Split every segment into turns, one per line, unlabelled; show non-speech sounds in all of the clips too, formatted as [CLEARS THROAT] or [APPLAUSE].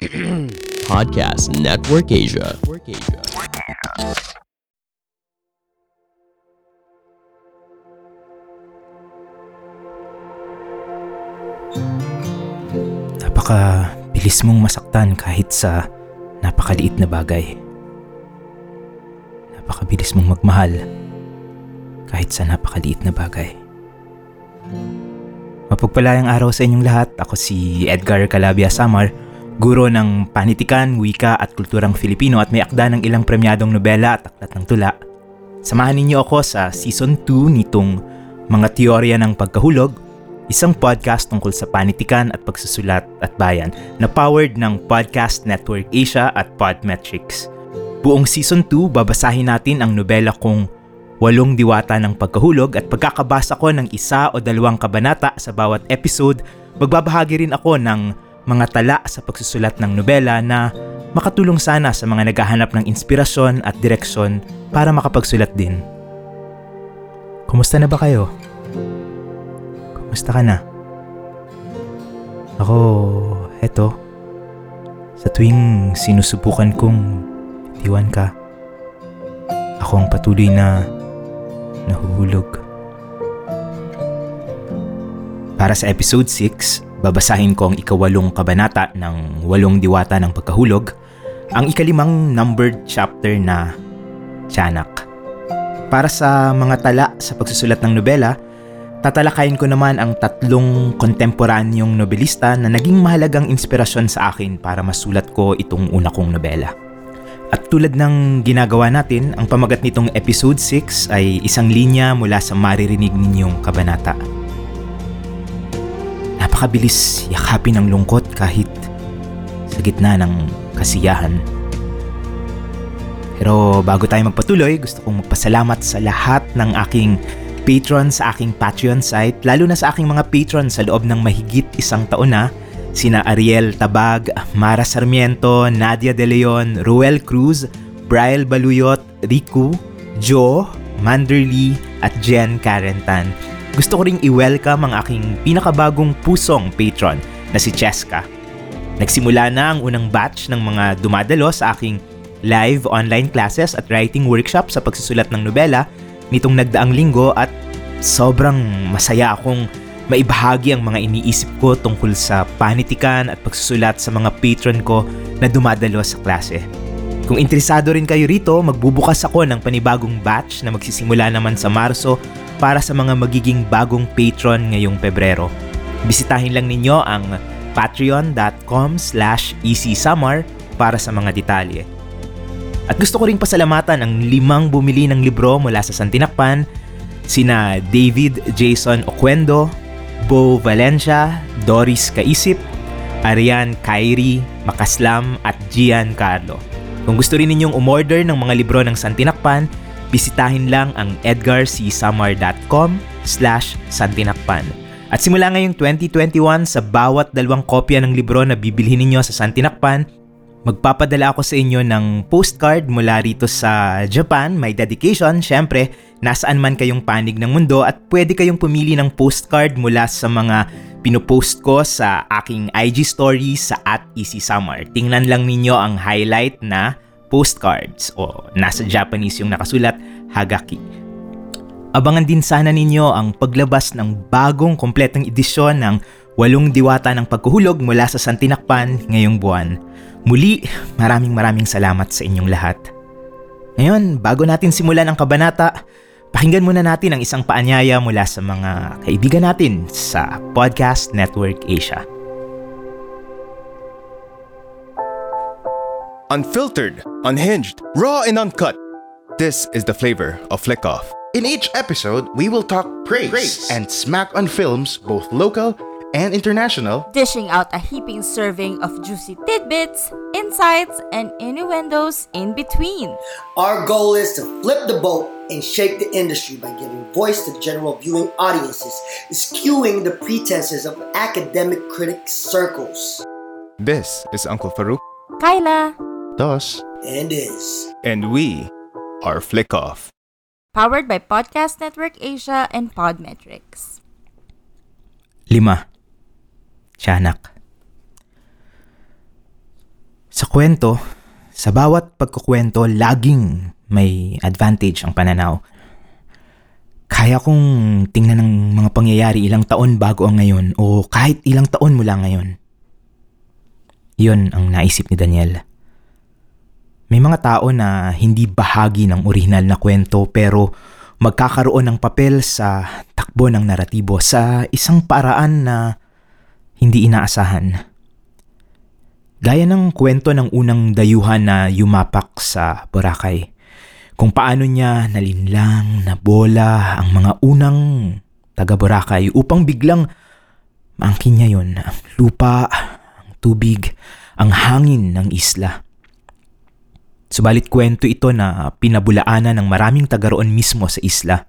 [CLEARS THROAT] Podcast Network Asia. Network Asia.
Napaka bilis mong masaktan kahit sa napakaliit na bagay. Napakabilis mong magmahal kahit sa napakaliit na bagay. Mapagpalayang araw sa inyong lahat. Ako si Edgar Calabia Samar, guro ng panitikan, wika at kulturang Filipino at may akda ng ilang premyadong nobela at aklat ng tula. Samahan ninyo ako sa Season 2 nitong Mga Teorya ng Pagkahulog, isang podcast tungkol sa panitikan at pagsusulat at bayan na powered ng Podcast Network Asia at Podmetrics. Buong Season 2, babasahin natin ang nobela kong Walong Diwata ng Pagkahulog at pagkakabasa ko ng isa o dalawang kabanata sa bawat episode, magbabahagi rin ako ng mga tala sa pagsusulat ng nobela na makatulong sana sa mga naghahanap ng inspirasyon at direksyon para makapagsulat din. Kumusta na ba kayo? Kumusta ka na? Ako, eto. Sa tuwing sinusubukan kong tiwan ka, ako ang patuloy na nahuhulog. Para sa episode 6, babasahin ko ang ikawalong kabanata ng walong diwata ng pagkahulog, ang ikalimang numbered chapter na Tiyanak. Para sa mga tala sa pagsusulat ng nobela, tatalakayin ko naman ang tatlong kontemporanyong nobelista na naging mahalagang inspirasyon sa akin para masulat ko itong una kong nobela. At tulad ng ginagawa natin, ang pamagat nitong episode 6 ay isang linya mula sa maririnig ninyong kabanata. Napakabilis yakapin ang lungkot kahit sa gitna ng kasiyahan. Pero bago tayo magpatuloy, gusto kong magpasalamat sa lahat ng aking patron sa aking Patreon site, lalo na sa aking mga patron sa loob ng mahigit isang taon na sina Ariel Tabag, Mara Sarmiento, Nadia De Leon, Ruel Cruz, Brian Baluyot, Riku, Joe, Manderly at Jen Carentan. Gusto ko ring i-welcome ang aking pinakabagong pusong patron na si Cheska. Nagsimula na ang unang batch ng mga dumadalo sa aking live online classes at writing workshop sa pagsusulat ng nobela nitong nagdaang linggo at sobrang masaya akong maibahagi ang mga iniisip ko tungkol sa panitikan at pagsusulat sa mga patron ko na dumadalo sa klase. Kung interesado rin kayo rito, magbubukas ako ng panibagong batch na magsisimula naman sa Marso para sa mga magiging bagong patron ngayong Pebrero. Bisitahin lang ninyo ang patreon.com slash easysamar para sa mga detalye. At gusto ko ring pasalamatan ang limang bumili ng libro mula sa Santinakpan, sina David Jason Oquendo, Bo Valencia, Doris Kaisip, Arian Kairi, Makaslam at Gian Carlo. Kung gusto rin ninyong umorder ng mga libro ng Santinakpan, bisitahin lang ang edgarcsamar.com slash santinakpan. At simula ngayong 2021, sa bawat dalawang kopya ng libro na bibilhin ninyo sa Santinakpan, magpapadala ako sa inyo ng postcard mula rito sa Japan, my dedication, syempre, nasaan man kayong panig ng mundo at pwede kayong pumili ng postcard mula sa mga pinopost ko sa aking IG story sa at Easy Summer. Tingnan lang ninyo ang highlight na postcards o nasa Japanese yung nakasulat Hagaki. Abangan din sana ninyo ang paglabas ng bagong kompletong edisyon ng Walong Diwata ng Pagkuhulog mula sa Santinakpan ngayong buwan. Muli, maraming maraming salamat sa inyong lahat. Ngayon, bago natin simulan ang kabanata, pakinggan muna natin ang isang paanyaya mula sa mga kaibigan natin sa Podcast Network Asia.
Unfiltered, unhinged, raw and uncut. This is the flavor of Flick Off.
In each episode, we will talk praise,
Praise.
and smack on films, both local and international.
dishing out a heaping serving of juicy tidbits, insights, and innuendos in between.
Our goal is to flip the boat and shake the industry by giving voice to general viewing audiences, skewing the pretenses of academic critic circles.
This is Uncle Farouk,
Kyla,
Thus,
And is.
and we are Flick Off.
powered by Podcast Network Asia and Podmetrics.
Lima. Tiyanak. Sa kwento, sa bawat pagkukwento, laging may advantage ang pananaw. Kaya kong tingnan ng mga pangyayari ilang taon bago ang ngayon o kahit ilang taon mula ngayon. Yun ang naisip ni Daniel. May mga tao na hindi bahagi ng orihinal na kwento pero magkakaroon ng papel sa takbo ng naratibo sa isang paraan na hindi inaasahan. Gaya ng kwento ng unang dayuhan na yumapak sa Boracay. Kung paano niya nalinlang, nabola ang mga unang taga Boracay upang biglang maangkin niya yon ang lupa, ang tubig, ang hangin ng isla. Subalit kwento ito na pinabulaanan ng maraming taga roon mismo sa isla.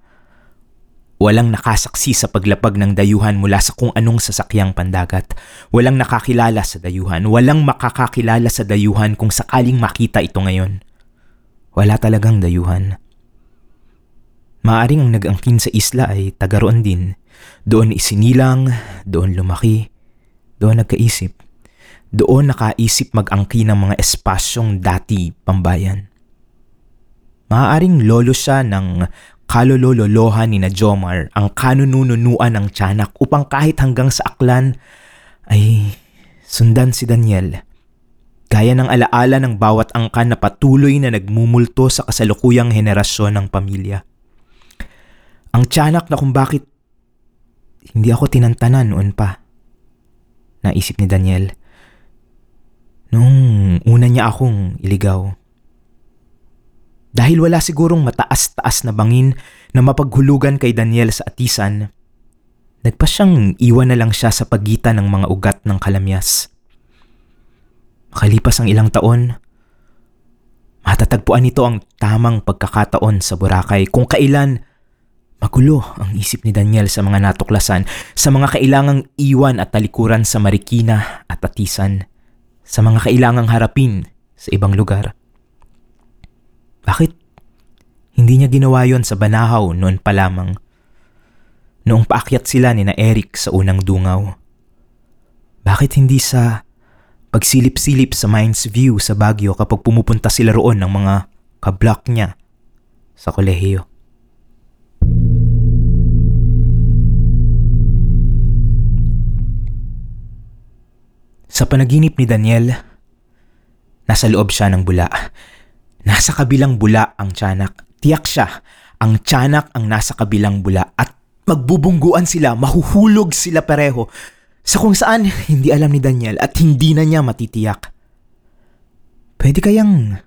Walang nakasaksi sa paglapag ng dayuhan mula sa kung anong sasakyang pandagat. Walang nakakilala sa dayuhan. Walang makakakilala sa dayuhan kung sakaling makita ito ngayon. Wala talagang dayuhan. Maaring ang nag-angkin sa isla ay taga din. Doon isinilang, doon lumaki, doon nagkaisip. Doon nakaisip mag-angkin ng mga espasyong dati pambayan. Maaaring lolo siya ng kalolololohan ni na Jomar ang kanunununuan ng tiyanak upang kahit hanggang sa aklan ay sundan si Daniel Gaya ng alaala ng bawat angkan na patuloy na nagmumulto sa kasalukuyang henerasyon ng pamilya. Ang tiyanak na kung bakit hindi ako tinantanan noon pa. Naisip ni Daniel. Nung una niya akong iligaw. Dahil wala sigurong mataas-taas na bangin na mapaghulugan kay Daniel sa atisan, nagpa siyang iwan na lang siya sa pagitan ng mga ugat ng kalamyas. Makalipas ang ilang taon, matatagpuan nito ang tamang pagkakataon sa Boracay kung kailan magulo ang isip ni Daniel sa mga natuklasan, sa mga kailangang iwan at talikuran sa Marikina at Atisan, sa mga kailangang harapin sa ibang lugar. Bakit hindi niya ginawa yon sa Banahaw noon pa lamang? Noong paakyat sila ni na Eric sa unang dungaw. Bakit hindi sa pagsilip-silip sa Mines View sa Baguio kapag pumupunta sila roon ng mga kablock niya sa kolehiyo. Sa panaginip ni Daniel, nasa loob siya ng bula. Nasa kabilang bula ang tiyanak. Tiyak siya, ang tiyanak ang nasa kabilang bula at magbubungguan sila, mahuhulog sila pareho sa kung saan hindi alam ni Daniel at hindi na niya matitiyak. Pwede kayang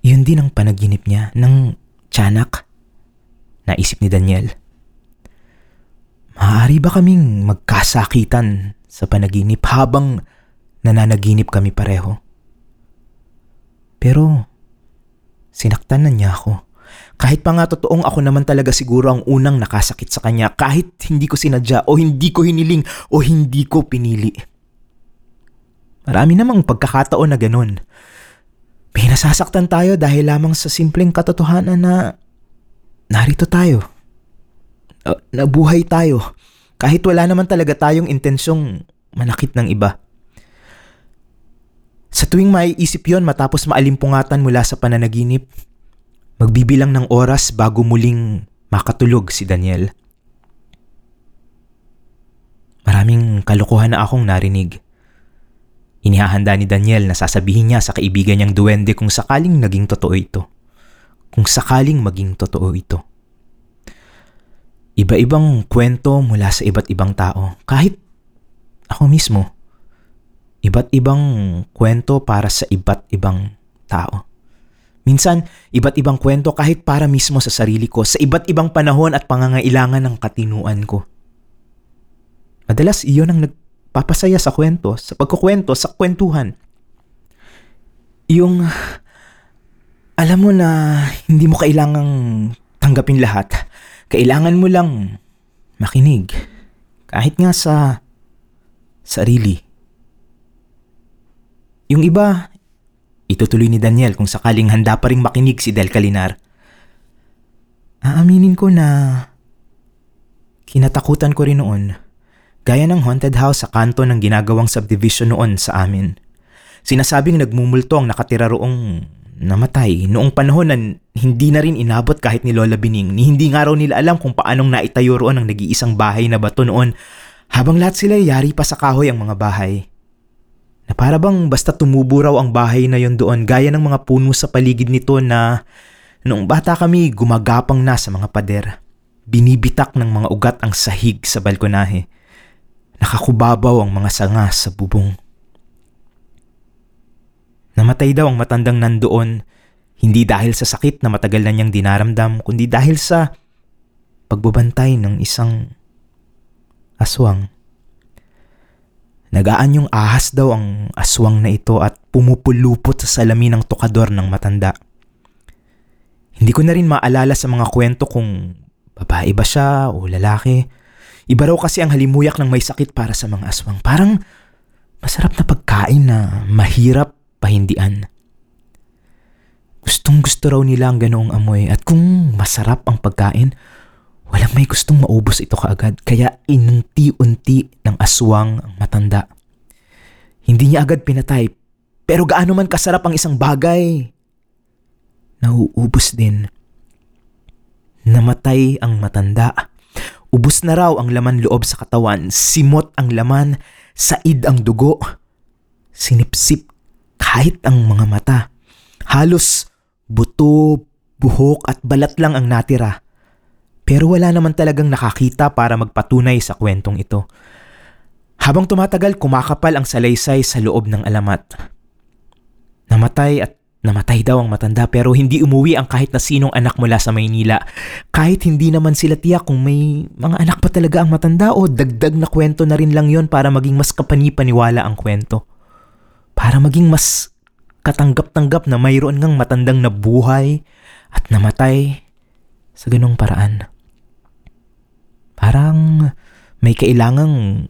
yun din ang panaginip niya ng tiyanak? Naisip ni Daniel. Maaari ba kaming magkasakitan sa panaginip habang nananaginip kami pareho? Pero sinaktan na niya ako. Kahit pa nga totoong ako naman talaga siguro ang unang nakasakit sa kanya kahit hindi ko sinadya o hindi ko hiniling o hindi ko pinili. Marami namang pagkakataon na ganun. Pinasasaktan tayo dahil lamang sa simpleng katotohanan na narito tayo. Uh, nabuhay tayo. Kahit wala naman talaga tayong intensyong manakit ng iba. Sa tuwing maiisip yon matapos maalimpungatan mula sa pananaginip, Magbibilang ng oras bago muling makatulog si Daniel. Maraming kalokohan na akong narinig. Inihahanda ni Daniel na sasabihin niya sa kaibigan niyang duwende kung sakaling naging totoo ito. Kung sakaling maging totoo ito. Iba-ibang kwento mula sa iba't ibang tao. Kahit ako mismo. Iba't ibang kwento para sa iba't ibang tao. Minsan, iba't ibang kwento kahit para mismo sa sarili ko, sa iba't ibang panahon at pangangailangan ng katinuan ko. Madalas iyon ang nagpapasaya sa kwento, sa pagkukwento, sa kwentuhan. Yung, alam mo na hindi mo kailangang tanggapin lahat. Kailangan mo lang makinig. Kahit nga sa sarili. Yung iba, Itutuloy ni Daniel kung sakaling handa pa rin makinig si Del Calinar. Aaminin ko na kinatakutan ko rin noon. Gaya ng haunted house sa kanto ng ginagawang subdivision noon sa amin. Sinasabing nagmumulto ang nakatira roong namatay noong panahon na hindi na rin inabot kahit ni Lola Bining. Ni hindi nga raw nila alam kung paanong naitayo roon ang nag-iisang bahay na bato noon habang lahat sila yari pa sa kahoy ang mga bahay. Na para bang basta tumubo raw ang bahay na yon doon gaya ng mga puno sa paligid nito na noong bata kami gumagapang na sa mga pader. Binibitak ng mga ugat ang sahig sa balkonahe. Nakakubabaw ang mga sanga sa bubong. Namatay daw ang matandang nandoon, hindi dahil sa sakit na matagal na niyang dinaramdam, kundi dahil sa pagbabantay ng isang aswang. Nagaan yung ahas daw ang aswang na ito at pumupulupot sa salamin ng tokador ng matanda. Hindi ko na rin maalala sa mga kwento kung babae ba siya o lalaki. Iba raw kasi ang halimuyak ng may sakit para sa mga aswang. Parang masarap na pagkain na mahirap pahindian. Gustong gusto raw nila ang ganoong amoy at kung masarap ang pagkain, walang may gustong maubos ito kaagad kaya inunti-unti ng aswang ang matanda. Hindi niya agad pinatay pero gaano man kasarap ang isang bagay, nauubos din. Namatay ang matanda. Ubus na raw ang laman loob sa katawan, simot ang laman, said ang dugo, sinipsip kahit ang mga mata. Halos buto, buhok at balat lang ang natira. Pero wala naman talagang nakakita para magpatunay sa kwentong ito. Habang tumatagal, kumakapal ang salaysay sa loob ng alamat. Namatay at namatay daw ang matanda pero hindi umuwi ang kahit na sinong anak mula sa Maynila. Kahit hindi naman sila tiyak kung may mga anak pa talaga ang matanda o dagdag na kwento na rin lang yon para maging mas kapani-paniwala ang kwento para maging mas katanggap-tanggap na mayroon ngang matandang nabuhay at namatay sa ganong paraan. Parang may kailangang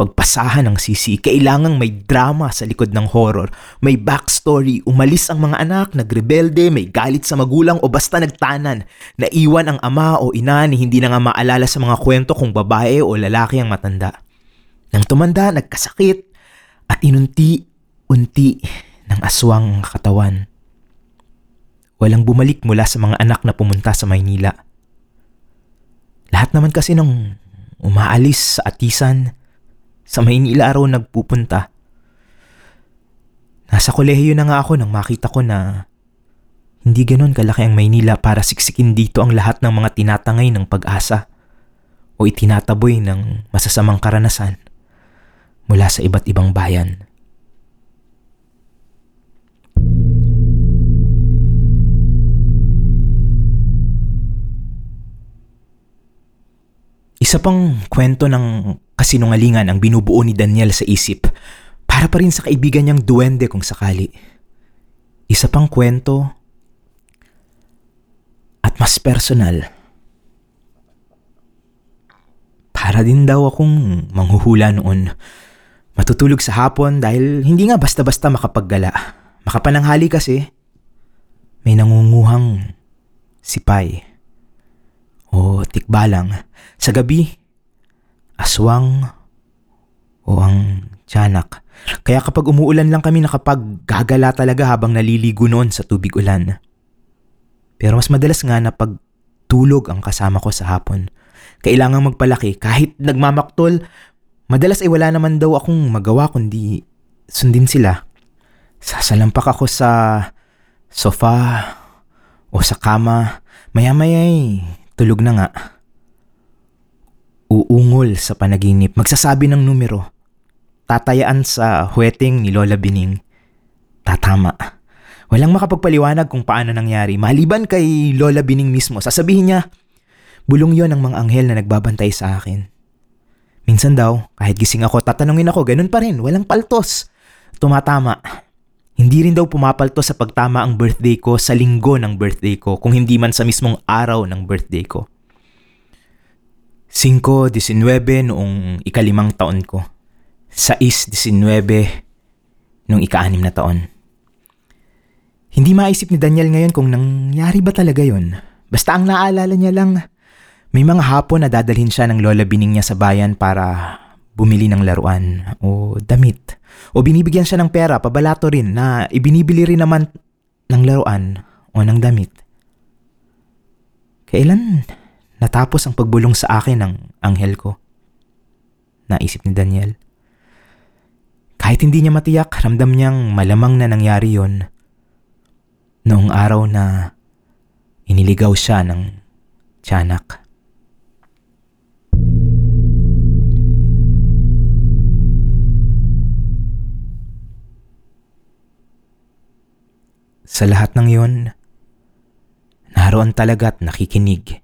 pagpasahan ng sisi, kailangang may drama sa likod ng horror, may backstory, umalis ang mga anak, nagrebelde, may galit sa magulang o basta nagtanan, naiwan ang ama o ina ni hindi na nga maalala sa mga kwento kung babae o lalaki ang matanda. Nang tumanda, nagkasakit at inunti unti ng aswang ang katawan. Walang bumalik mula sa mga anak na pumunta sa Maynila. Lahat naman kasi nung umaalis sa atisan, sa Maynila araw nagpupunta. Nasa kolehiyo na nga ako nang makita ko na hindi ganon kalaki ang Maynila para siksikin dito ang lahat ng mga tinatangay ng pag-asa o itinataboy ng masasamang karanasan mula sa iba't ibang bayan. Isa pang kwento ng kasinungalingan ang binubuo ni Daniel sa isip para pa rin sa kaibigan niyang duwende kung sakali. Isa pang kwento at mas personal. Para din daw akong manghuhula noon. Matutulog sa hapon dahil hindi nga basta-basta makapaggala. Makapananghali kasi may nangunguhang sipay o tikbalang. Sa gabi, aswang o ang tiyanak. Kaya kapag umuulan lang kami nakapaggagala talaga habang naliligo noon sa tubig ulan. Pero mas madalas nga na pag tulog ang kasama ko sa hapon. Kailangang magpalaki kahit nagmamaktol, madalas ay wala naman daw akong magawa kundi sundin sila. Sasalampak ako sa sofa o sa kama. Maya-maya ay Tulog na nga. Uungol sa panaginip, magsasabi ng numero. Tatayaan sa huweting ni Lola Bining. Tatama. Walang makapagpaliwanag kung paano nangyari. Maliban kay Lola Bining mismo, sasabihin niya, bulong yon ng mga anghel na nagbabantay sa akin. Minsan daw, kahit gising ako, tatanungin ako, ganun pa rin, walang paltos. Tumatama. Hindi rin daw pumapalto sa pagtama ang birthday ko sa linggo ng birthday ko kung hindi man sa mismong araw ng birthday ko. 5-19 noong ikalimang taon ko. 6-19 noong ika-anim na taon. Hindi maisip ni Daniel ngayon kung nangyari ba talaga yon. Basta ang naalala niya lang, may mga hapon na dadalhin siya ng lola bining niya sa bayan para bumili ng laruan o damit o binibigyan siya ng pera pabalato rin na ibinibili rin naman ng laruan o ng damit. Kailan natapos ang pagbulong sa akin ng anghel ko? Naisip ni Daniel. Kahit hindi niya matiyak, ramdam niyang malamang na nangyari yon. Noong araw na iniligaw siya ng tiyanak. Sa lahat ng yon, naroon talaga at nakikinig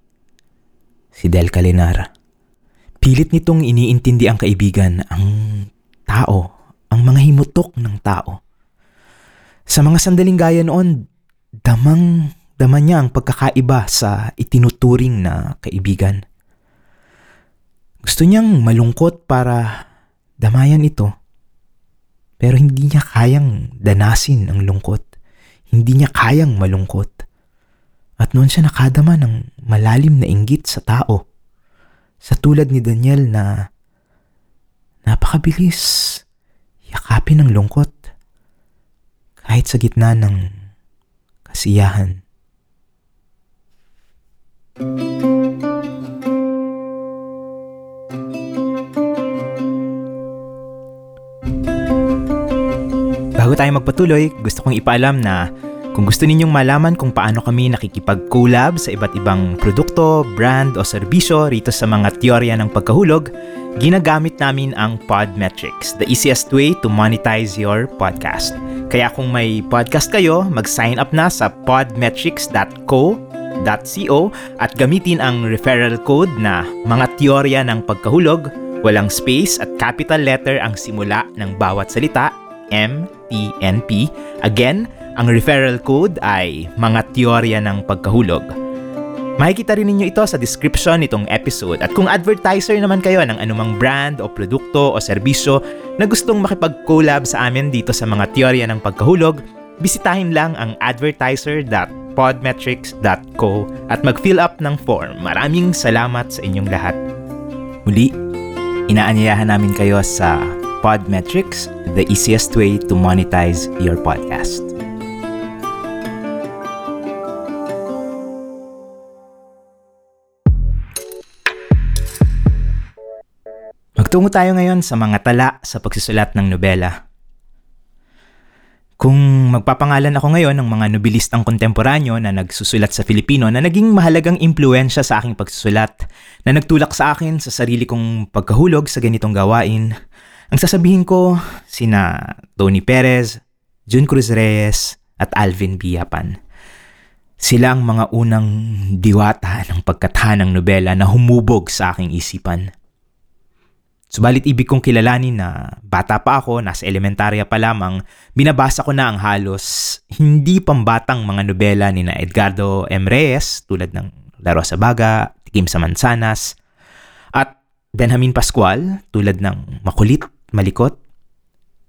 si Del Calinar. Pilit nitong iniintindi ang kaibigan, ang tao, ang mga himutok ng tao. Sa mga sandaling gaya noon, damang dama niya ang pagkakaiba sa itinuturing na kaibigan. Gusto niyang malungkot para damayan ito. Pero hindi niya kayang danasin ang lungkot. Hindi niya kayang malungkot. At noon siya nakadama ng malalim na inggit sa tao. Sa tulad ni Daniel na napakabilis yakapin ng lungkot kahit sa gitna ng kasiyahan. Bago tayo magpatuloy, gusto kong ipaalam na kung gusto ninyong malaman kung paano kami nakikipag-collab sa iba't ibang produkto, brand o serbisyo rito sa mga teorya ng pagkahulog, ginagamit namin ang Podmetrics, the easiest way to monetize your podcast. Kaya kung may podcast kayo, mag-sign up na sa podmetrics.co.co at gamitin ang referral code na mga teorya ng pagkahulog, walang space at capital letter ang simula ng bawat salita, MTNP. Again, ang referral code ay mga teorya ng pagkahulog. Makikita rin ninyo ito sa description nitong episode at kung advertiser naman kayo ng anumang brand o produkto o serbisyo na gustong makipag-collab sa amin dito sa mga teorya ng pagkahulog, bisitahin lang ang advertiser.podmetrics.co at mag-fill up ng form. Maraming salamat sa inyong lahat. Muli, inaanyayahan namin kayo sa Podmetrics, the easiest way to monetize your podcast. Magtungo tayo ngayon sa mga tala sa pagsusulat ng nobela. Kung magpapangalan ako ngayon ng mga nobilistang kontemporanyo na nagsusulat sa Filipino na naging mahalagang impluensya sa aking pagsusulat, na nagtulak sa akin sa sarili kong pagkahulog sa ganitong gawain, ang sasabihin ko sina Tony Perez, Jun Cruz Reyes at Alvin Biapan. Sila ang mga unang diwata ng pagkatha ng nobela na humubog sa aking isipan. Subalit ibig kong kilalanin na bata pa ako, nasa elementarya pa lamang, binabasa ko na ang halos hindi pambatang mga nobela ni na Edgardo M. Reyes tulad ng Laro sa Baga, Tikim sa Mansanas, at Benjamin Pascual tulad ng Makulit, Malikot,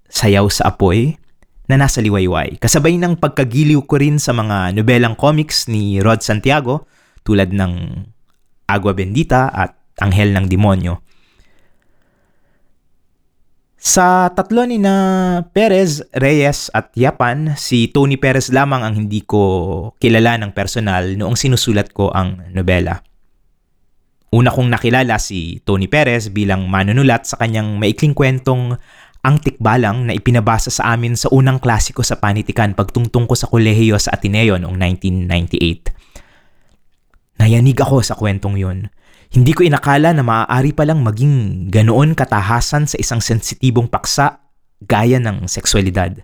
Sayaw sa Apoy, na nasa liwayway. Kasabay ng pagkagiliw ko rin sa mga nobelang comics ni Rod Santiago tulad ng Agua Bendita at Anghel ng Demonyo. Sa tatlo ni na Perez, Reyes at Yapan, si Tony Perez lamang ang hindi ko kilala ng personal noong sinusulat ko ang nobela. Una kong nakilala si Tony Perez bilang manunulat sa kanyang maikling kwentong Ang Tikbalang na ipinabasa sa amin sa unang klasiko sa panitikan pagtungtong ko sa kolehiyo sa Ateneo noong 1998. Nayanig ako sa kwentong yun hindi ko inakala na maaari palang maging ganoon katahasan sa isang sensitibong paksa gaya ng sexualidad.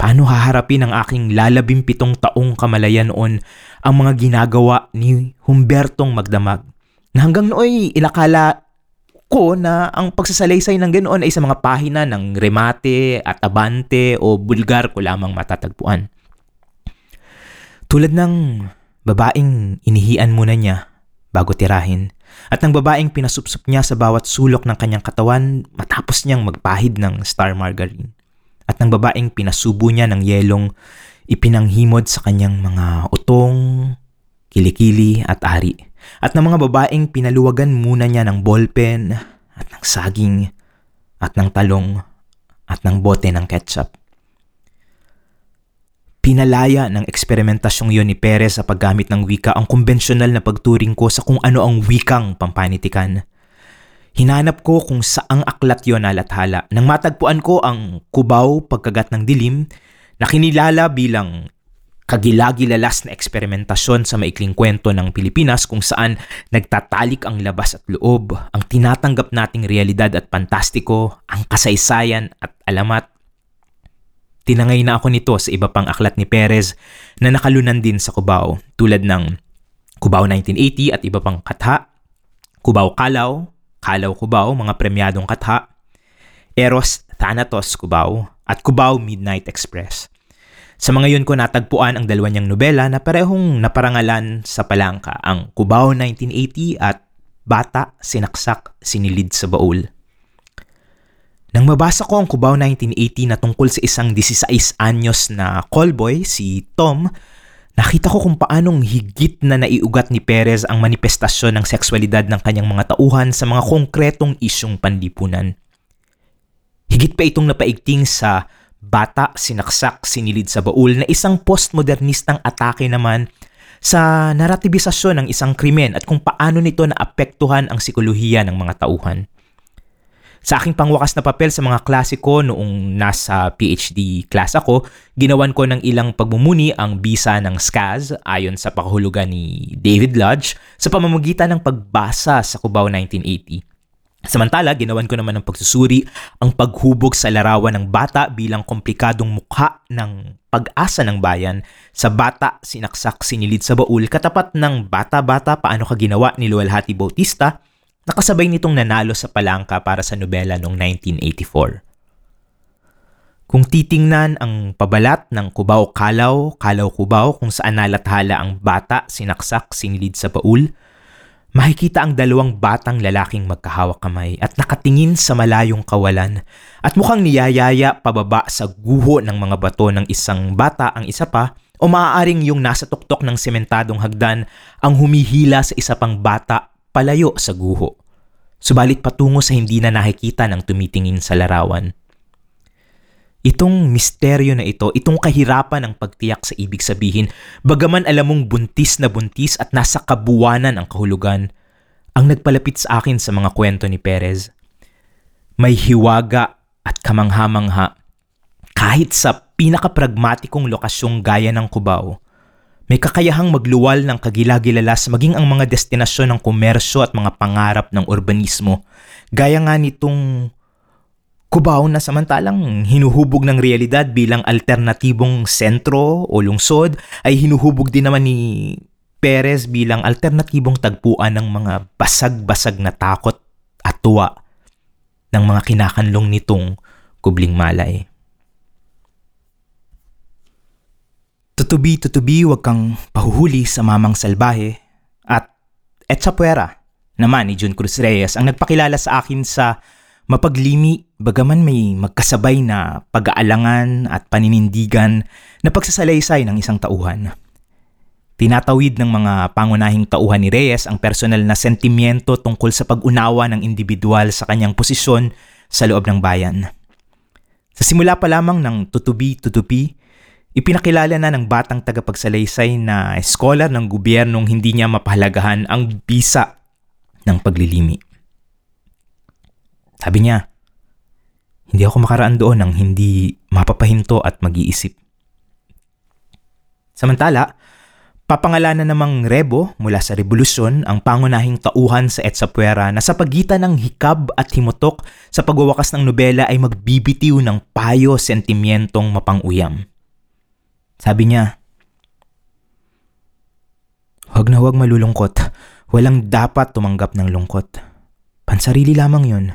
Paano haharapin ang aking lalabing pitong taong kamalayan noon ang mga ginagawa ni Humbertong Magdamag na hanggang nooy inakala ko na ang pagsasalaysay ng ganoon ay sa mga pahina ng remate at abante o bulgar ko lamang matatagpuan. Tulad ng babaeng inihian muna niya bago tirahin at ng babaeng pinasupsup niya sa bawat sulok ng kanyang katawan matapos niyang magpahid ng star margarine at ng babaeng pinasubo niya ng yelong ipinanghimod sa kanyang mga utong, kilikili at ari at ng mga babaeng pinaluwagan muna niya ng ballpen at ng saging at ng talong at ng bote ng ketchup. Pinalaya ng eksperimentasyong yon ni Perez sa paggamit ng wika ang konbensyonal na pagturing ko sa kung ano ang wikang pampanitikan. Hinanap ko kung saang aklat yon nalathala nang matagpuan ko ang Kubaw Pagkagat ng Dilim na kinilala bilang kagilagilalas na eksperimentasyon sa maikling kwento ng Pilipinas kung saan nagtatalik ang labas at loob, ang tinatanggap nating realidad at pantastiko, ang kasaysayan at alamat. Tinangay na ako nito sa iba pang aklat ni Perez na nakalunan din sa Cubao tulad ng Cubao 1980 at iba pang katha, Cubao Kalaw, Kalaw Cubao, mga premyadong katha, Eros Thanatos Cubao at Cubao Midnight Express. Sa mga yun ko natagpuan ang dalawa niyang nobela na parehong naparangalan sa palangka, ang Cubao 1980 at Bata, Sinaksak, Sinilid sa Baul. Nang mabasa ko ang Cubao 1980 na tungkol sa isang 16 anyos na callboy, si Tom, nakita ko kung paanong higit na naiugat ni Perez ang manifestasyon ng sexualidad ng kanyang mga tauhan sa mga konkretong isyong panlipunan. Higit pa itong napaigting sa bata, sinaksak, sinilid sa baul na isang postmodernistang atake naman sa naratibisasyon ng isang krimen at kung paano nito naapektuhan ang sikolohiya ng mga tauhan. Sa aking pangwakas na papel sa mga klase ko noong nasa PhD class ako, ginawan ko ng ilang pagmumuni ang bisa ng SCAS ayon sa pakahulugan ni David Lodge sa pamamagitan ng pagbasa sa Cubao 1980. Samantala, ginawan ko naman ng pagsusuri ang paghubog sa larawan ng bata bilang komplikadong mukha ng pag-asa ng bayan sa bata sinaksak sinilid sa baul katapat ng bata-bata paano ka ginawa ni Luwalhati Bautista Nakasabay nitong nanalo sa palangka para sa nobela noong 1984. Kung titingnan ang pabalat ng Kubaw Kalaw, Kalaw Kubaw kung saan nalathala ang bata, sinaksak, sinilid sa baul, makikita ang dalawang batang lalaking magkahawak kamay at nakatingin sa malayong kawalan at mukhang niyayaya pababa sa guho ng mga bato ng isang bata ang isa pa o maaaring yung nasa tuktok ng sementadong hagdan ang humihila sa isa pang bata palayo sa guho. Subalit patungo sa hindi na nakikita ng tumitingin sa larawan. Itong misteryo na ito, itong kahirapan ng pagtiyak sa ibig sabihin, bagaman alam mong buntis na buntis at nasa kabuwanan ang kahulugan, ang nagpalapit sa akin sa mga kwento ni Perez. May hiwaga at kamangha-mangha kahit sa pinakapragmatikong lokasyong gaya ng Cubao may kakayahang magluwal ng kagilagilalas maging ang mga destinasyon ng komersyo at mga pangarap ng urbanismo. Gaya nga nitong Cubao na samantalang hinuhubog ng realidad bilang alternatibong sentro o lungsod ay hinuhubog din naman ni Perez bilang alternatibong tagpuan ng mga basag-basag na takot at tuwa ng mga kinakanlong nitong kubling malay. Tutubi-tutubi wag kang pahuhuli sa mamang salbahe at Etsapuera naman ni Jun Cruz Reyes ang nagpakilala sa akin sa mapaglimi bagaman may magkasabay na pag-aalangan at paninindigan na pagsasalaysay ng isang tauhan. Tinatawid ng mga pangunahing tauhan ni Reyes ang personal na sentimiento tungkol sa pag-unawa ng individual sa kanyang posisyon sa loob ng bayan. Sa simula pa lamang ng tutubi-tutubi, Ipinakilala na ng batang tagapagsalaysay na scholar ng gobyernong hindi niya mapahalagahan ang bisa ng paglilimi. Sabi niya, hindi ako makaraan doon ng hindi mapapahinto at mag-iisip. Samantala, papangalanan namang Rebo mula sa revolusyon ang pangunahing tauhan sa Etsapuera na sa pagitan ng hikab at himutok sa pagwawakas ng nobela ay magbibitiw ng payo sentimientong mapanguyam. Sabi niya, Huwag na huwag malulungkot. Walang dapat tumanggap ng lungkot. Pansarili lamang yun.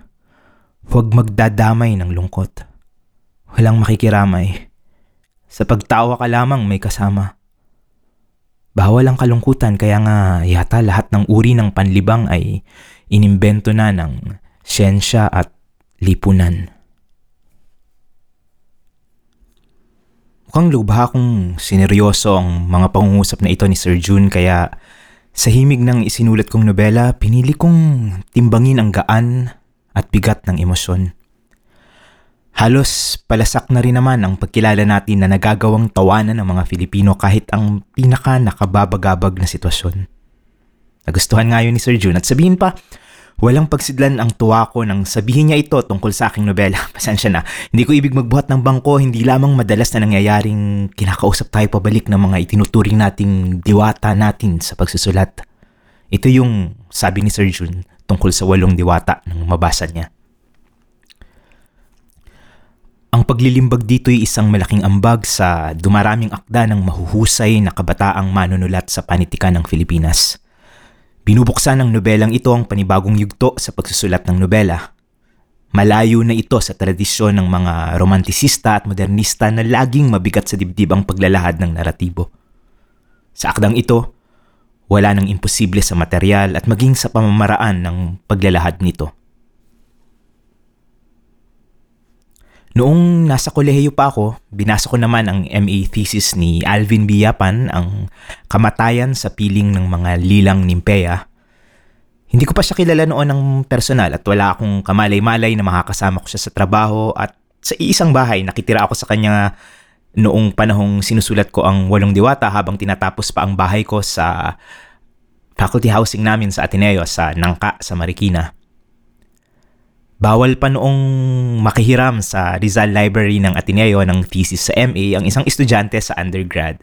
Huwag magdadamay ng lungkot. Walang makikiramay. Sa pagtawa ka lamang may kasama. Bawal ang kalungkutan kaya nga yata lahat ng uri ng panlibang ay inimbento na ng siyensya at lipunan. Mukhang lubha kong sineryoso ang mga pangungusap na ito ni Sir June kaya sa himig ng isinulat kong nobela, pinili kong timbangin ang gaan at bigat ng emosyon. Halos palasak na rin naman ang pagkilala natin na nagagawang tawanan ng mga Filipino kahit ang pinaka nakababagabag na sitwasyon. Nagustuhan nga yun ni Sir June at sabihin pa, walang pagsidlan ang tuwa ko nang sabihin niya ito tungkol sa aking nobela. [LAUGHS] Pasensya na, hindi ko ibig magbuhat ng bangko, hindi lamang madalas na nangyayaring kinakausap tayo pabalik ng mga itinuturing nating diwata natin sa pagsusulat. Ito yung sabi ni Sir June tungkol sa walong diwata nang mabasa niya. Ang paglilimbag dito ay isang malaking ambag sa dumaraming akda ng mahuhusay na kabataang manunulat sa panitikan ng Pilipinas. Binubuksan ng nobelang ito ang panibagong yugto sa pagsusulat ng nobela. Malayo na ito sa tradisyon ng mga romantisista at modernista na laging mabigat sa dibdib ang paglalahad ng naratibo. Sa akdang ito, wala nang imposible sa material at maging sa pamamaraan ng paglalahad nito. Noong nasa kolehiyo pa ako, binasa ko naman ang MA thesis ni Alvin Biyapan, ang kamatayan sa piling ng mga lilang nimpeya. Hindi ko pa siya kilala noon ng personal at wala akong kamalay-malay na makakasama ko siya sa trabaho at sa iisang bahay nakitira ako sa kanya noong panahong sinusulat ko ang Walong Diwata habang tinatapos pa ang bahay ko sa faculty housing namin sa Ateneo sa Nangka sa Marikina. Bawal pa noong makihiram sa Rizal Library ng Ateneo ng thesis sa MA ang isang estudyante sa undergrad.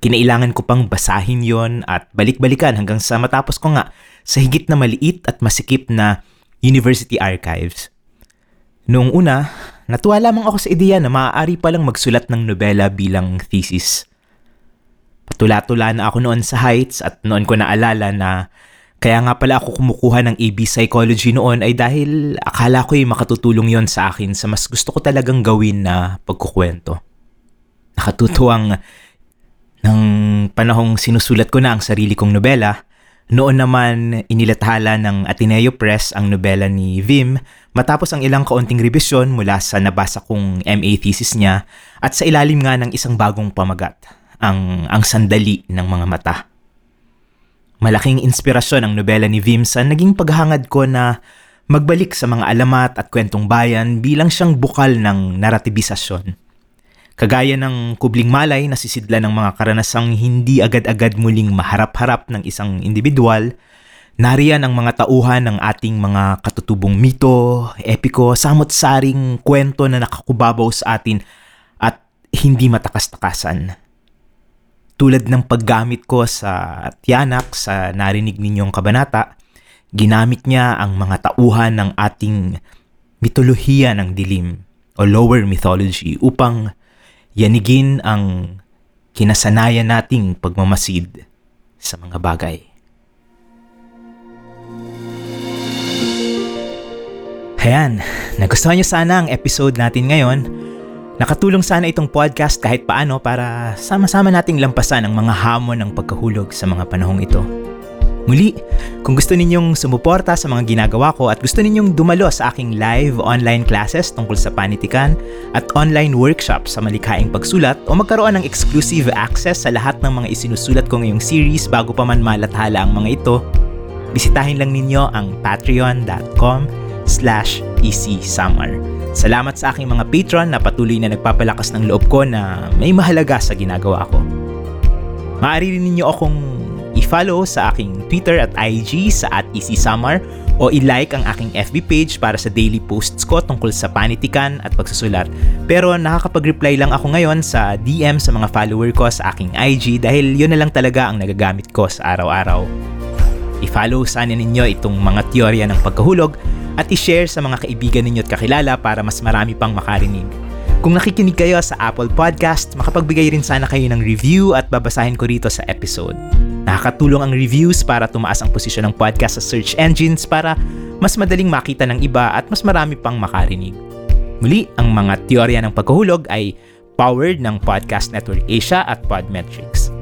Kinailangan ko pang basahin yon at balik-balikan hanggang sa matapos ko nga sa higit na maliit at masikip na University Archives. Noong una, natuwa lamang ako sa ideya na maaari palang magsulat ng nobela bilang thesis. Patula-tula na ako noon sa Heights at noon ko naalala na kaya nga pala ako kumukuha ng AB Psychology noon ay dahil akala ko ay makatutulong yon sa akin sa mas gusto ko talagang gawin na pagkukwento. Nakatutuwang ng panahong sinusulat ko na ang sarili kong nobela, noon naman inilathala ng Ateneo Press ang nobela ni Vim matapos ang ilang kaunting revisyon mula sa nabasa kong MA thesis niya at sa ilalim nga ng isang bagong pamagat, ang, ang sandali ng mga mata. Malaking inspirasyon ang nobela ni Vim sa naging paghangad ko na magbalik sa mga alamat at kwentong bayan bilang siyang bukal ng naratibisasyon. Kagaya ng kubling malay na sisidla ng mga karanasang hindi agad-agad muling maharap-harap ng isang individual, nariyan ang mga tauhan ng ating mga katutubong mito, epiko, samot-saring kwento na nakakubabaw sa atin at hindi matakas-takasan tulad ng paggamit ko sa tiyanak sa narinig ninyong kabanata, ginamit niya ang mga tauhan ng ating mitolohiya ng dilim o lower mythology upang yanigin ang kinasanayan nating pagmamasid sa mga bagay. Ayan, nagustuhan niyo sana ang episode natin ngayon Nakatulong sana itong podcast kahit paano para sama-sama nating lampasan ang mga hamon ng pagkahulog sa mga panahong ito. Muli, kung gusto ninyong sumuporta sa mga ginagawa ko at gusto ninyong dumalo sa aking live online classes tungkol sa panitikan at online workshop sa malikhaing pagsulat o magkaroon ng exclusive access sa lahat ng mga isinusulat ko ngayong series bago pa man malathala ang mga ito, bisitahin lang ninyo ang patreon.com slash ecsummer. Salamat sa aking mga patron na patuloy na nagpapalakas ng loob ko na may mahalaga sa ginagawa ko. Maaari rin ninyo akong i-follow sa aking Twitter at IG sa at ECSummer o i-like ang aking FB page para sa daily posts ko tungkol sa panitikan at pagsusulat. Pero nakakapag-reply lang ako ngayon sa DM sa mga follower ko sa aking IG dahil yun na lang talaga ang nagagamit ko sa araw-araw. I-follow sana ninyo itong mga teorya ng pagkahulog at i-share sa mga kaibigan ninyo at kakilala para mas marami pang makarinig. Kung nakikinig kayo sa Apple Podcast, makapagbigay rin sana kayo ng review at babasahin ko rito sa episode. Nakakatulong ang reviews para tumaas ang posisyon ng podcast sa search engines para mas madaling makita ng iba at mas marami pang makarinig. Muli, ang mga teorya ng pagkahulog ay powered ng Podcast Network Asia at Podmetrics.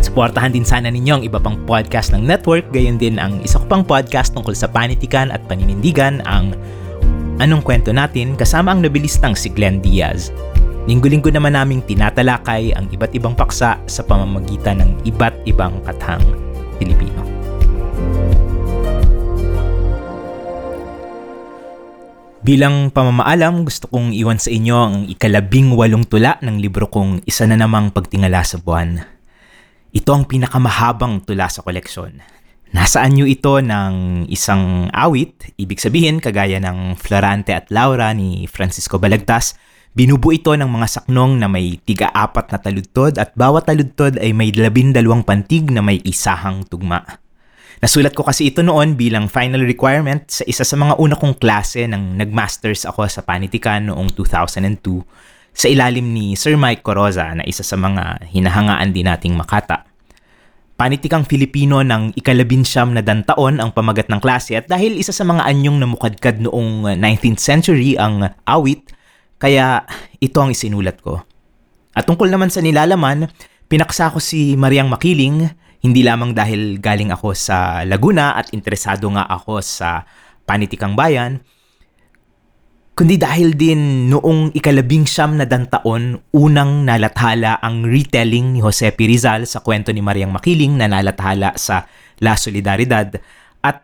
Suportahan din sana ninyo ang iba pang podcast ng network, gayon din ang isa ko pang podcast tungkol sa panitikan at paninindigan ang Anong Kwento Natin kasama ang nobilistang si Glenn Diaz. Linggo-linggo naman naming tinatalakay ang iba't ibang paksa sa pamamagitan ng iba't ibang kathang Pilipino. Bilang pamamaalam, gusto kong iwan sa inyo ang ikalabing walong tula ng libro kong Isa na namang pagtingala sa buwan. Ito ang pinakamahabang tula sa koleksyon. Nasaan nyo ito ng isang awit, ibig sabihin kagaya ng Florante at Laura ni Francisco Balagtas, binubuo ito ng mga saknong na may tiga-apat na taludtod at bawat taludtod ay may labindalawang pantig na may isahang tugma. Nasulat ko kasi ito noon bilang final requirement sa isa sa mga una kong klase nang nagmasters ako sa panitikan noong 2002 sa ilalim ni Sir Mike Coroza na isa sa mga hinahangaan din nating makata. Panitikang Filipino ng ikalabinsyam na dantaon ang pamagat ng klase at dahil isa sa mga anyong namukadkad noong 19th century ang awit, kaya ito ang isinulat ko. At tungkol naman sa nilalaman, pinaksa ko si Mariang Makiling hindi lamang dahil galing ako sa Laguna at interesado nga ako sa panitikang bayan, kundi dahil din noong ikalabing siyam na dantaon, unang nalathala ang retelling ni Jose P. Rizal sa kwento ni Mariang Makiling na nalathala sa La Solidaridad at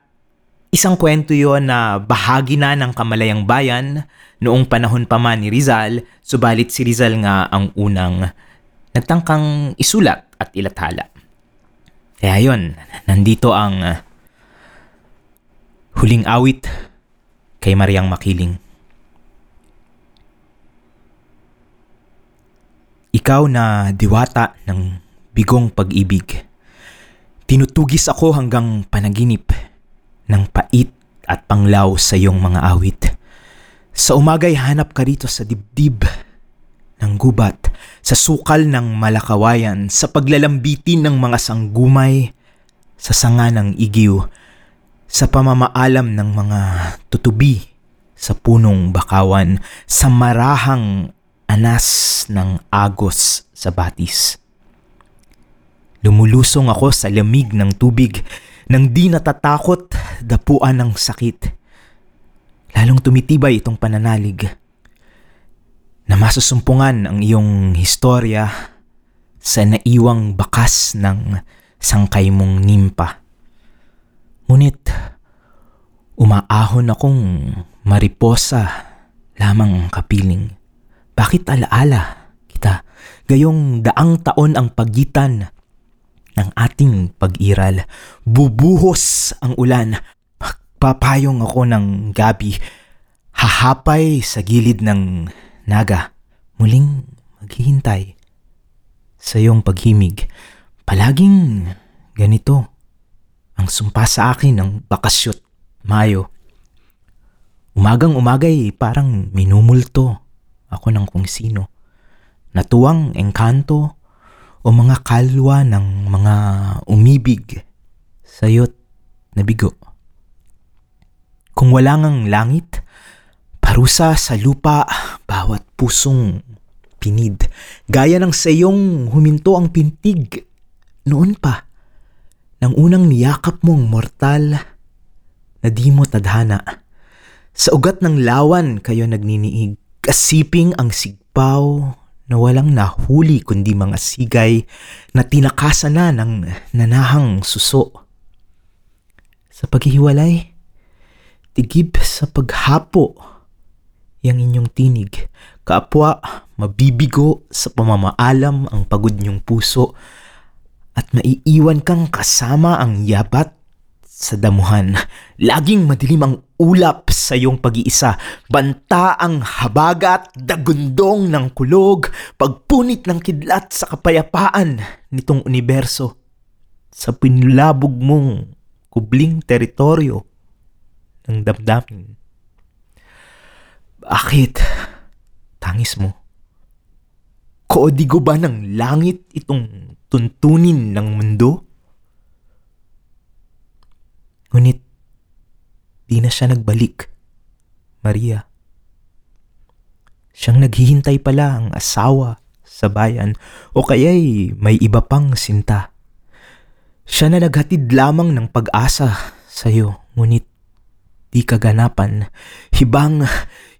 isang kwento yon na bahagi na ng kamalayang bayan noong panahon pa man ni Rizal, subalit si Rizal nga ang unang nagtangkang isulat at ilathala. Kaya yun, nandito ang huling awit kay Mariang Makiling. Ikaw na diwata ng bigong pag-ibig. Tinutugis ako hanggang panaginip ng pait at panglaw sa iyong mga awit. Sa umagay hanap ka rito sa dibdib ng gubat, sa sukal ng malakawayan, sa paglalambitin ng mga sanggumay, sa sanga ng igiw, sa pamamaalam ng mga tutubi, sa punong bakawan, sa marahang anas ng agos sa batis. Lumulusong ako sa lamig ng tubig nang di natatakot dapuan ng sakit. Lalong tumitibay itong pananalig na masusumpungan ang iyong historya sa naiwang bakas ng sangkay mong nimpa. Ngunit, umaahon akong mariposa lamang ang kapiling. Bakit alaala kita? Gayong daang taon ang pagitan ng ating pag-iral. Bubuhos ang ulan. Magpapayong ako ng gabi. Hahapay sa gilid ng Naga, muling maghihintay sa iyong paghimig. Palaging ganito ang sumpa sa akin ng bakasyot, Mayo. Umagang umagay parang minumulto ako ng kung sino. Natuwang engkanto o mga kalwa ng mga umibig sayot na bigo. Kung wala ngang langit, Parusa sa lupa, bawat pusong pinid. Gaya ng sayong huminto ang pintig. Noon pa, nang unang niyakap mong mortal na di mo tadhana. Sa ugat ng lawan kayo nagniniig, kasiping ang sigpaw na walang nahuli kundi mga sigay na tinakasan na ng nanahang suso. Sa paghihiwalay, tigib sa paghapo yang inyong tinig. Kaapwa, mabibigo sa pamamaalam ang pagod niyong puso at maiiwan kang kasama ang yabat sa damuhan. Laging madilim ang ulap sa iyong pag-iisa. Banta ang habagat, dagundong ng kulog, pagpunit ng kidlat sa kapayapaan nitong universo. Sa pinlabog mong kubling teritoryo ng damdamin. Bakit? Tangis mo. Koodigo ba ng langit itong tuntunin ng mundo? Ngunit, di na siya nagbalik, Maria. Siyang naghihintay pala ang asawa sa bayan o kaya'y may iba pang sinta. Siya na naghatid lamang ng pag-asa sa iyo, ngunit di kaganapan. Hibang,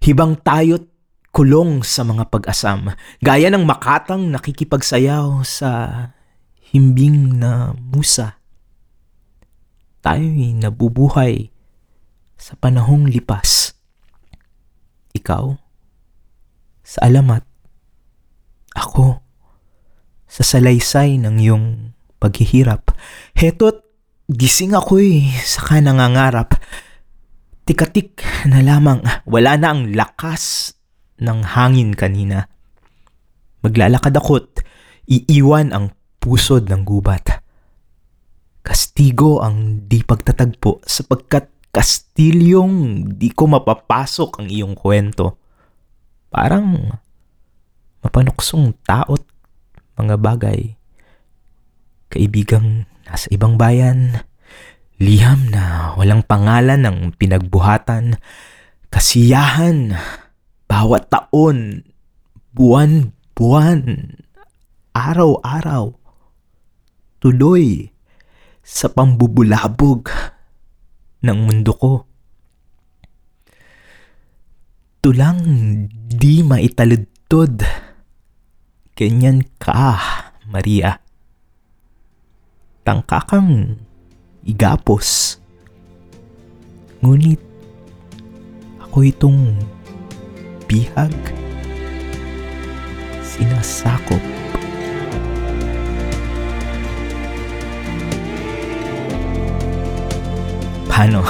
hibang tayo't kulong sa mga pag-asam. Gaya ng makatang nakikipagsayaw sa himbing na musa. Tayo'y nabubuhay sa panahong lipas. ikaw, sa alamat, ako, sa salaysay ng iyong paghihirap. Heto't gising ako eh, saka nangangarap. Tikatik na lamang, wala na ang lakas ng hangin kanina. Maglalakad ako't iiwan ang pusod ng gubat. Kastigo ang di pagtatagpo sapagkat kastilyong di ko mapapasok ang iyong kwento. Parang mapanuksong taot mga bagay. Kaibigang nasa ibang bayan, liham na walang pangalan ng pinagbuhatan, kasiyahan, bawat taon, buwan-buwan, araw-araw, tuloy sa pambubulabog ng mundo ko. Tulang di maitaludtod. Ganyan ka, Maria. Tangka kang igapos. Ngunit ako itong bihag. Sinasakop. Paano?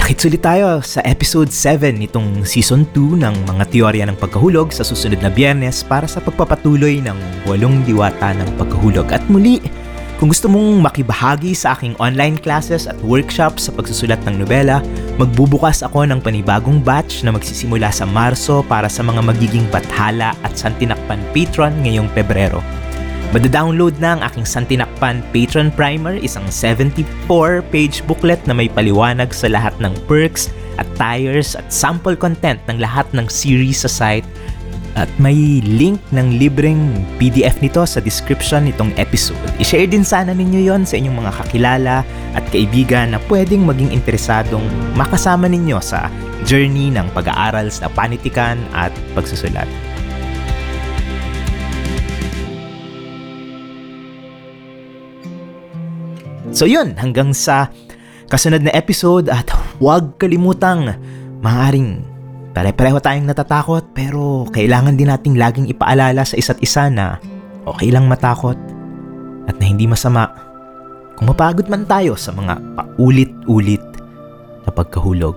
Nakitsulit tayo sa episode 7 nitong season 2 ng mga teorya ng pagkahulog sa susunod na biyernes para sa pagpapatuloy ng walong diwata ng pagkahulog. At muli, kung gusto mong makibahagi sa aking online classes at workshops sa pagsusulat ng nobela, magbubukas ako ng panibagong batch na magsisimula sa Marso para sa mga magiging bathala at santinakpan patron ngayong Pebrero. Madadownload na ang aking Santinakpan Patron Primer, isang 74-page booklet na may paliwanag sa lahat ng perks at tires at sample content ng lahat ng series sa site at may link ng libreng PDF nito sa description nitong episode. I-share din sana ninyo yon sa inyong mga kakilala at kaibigan na pwedeng maging interesadong makasama ninyo sa journey ng pag-aaral sa panitikan at pagsusulat. So yun, hanggang sa kasunod na episode at huwag kalimutang maaaring pare-pareho tayong natatakot pero kailangan din nating laging ipaalala sa isa't isa na okay lang matakot at na hindi masama kung mapagod man tayo sa mga paulit-ulit na pagkahulog.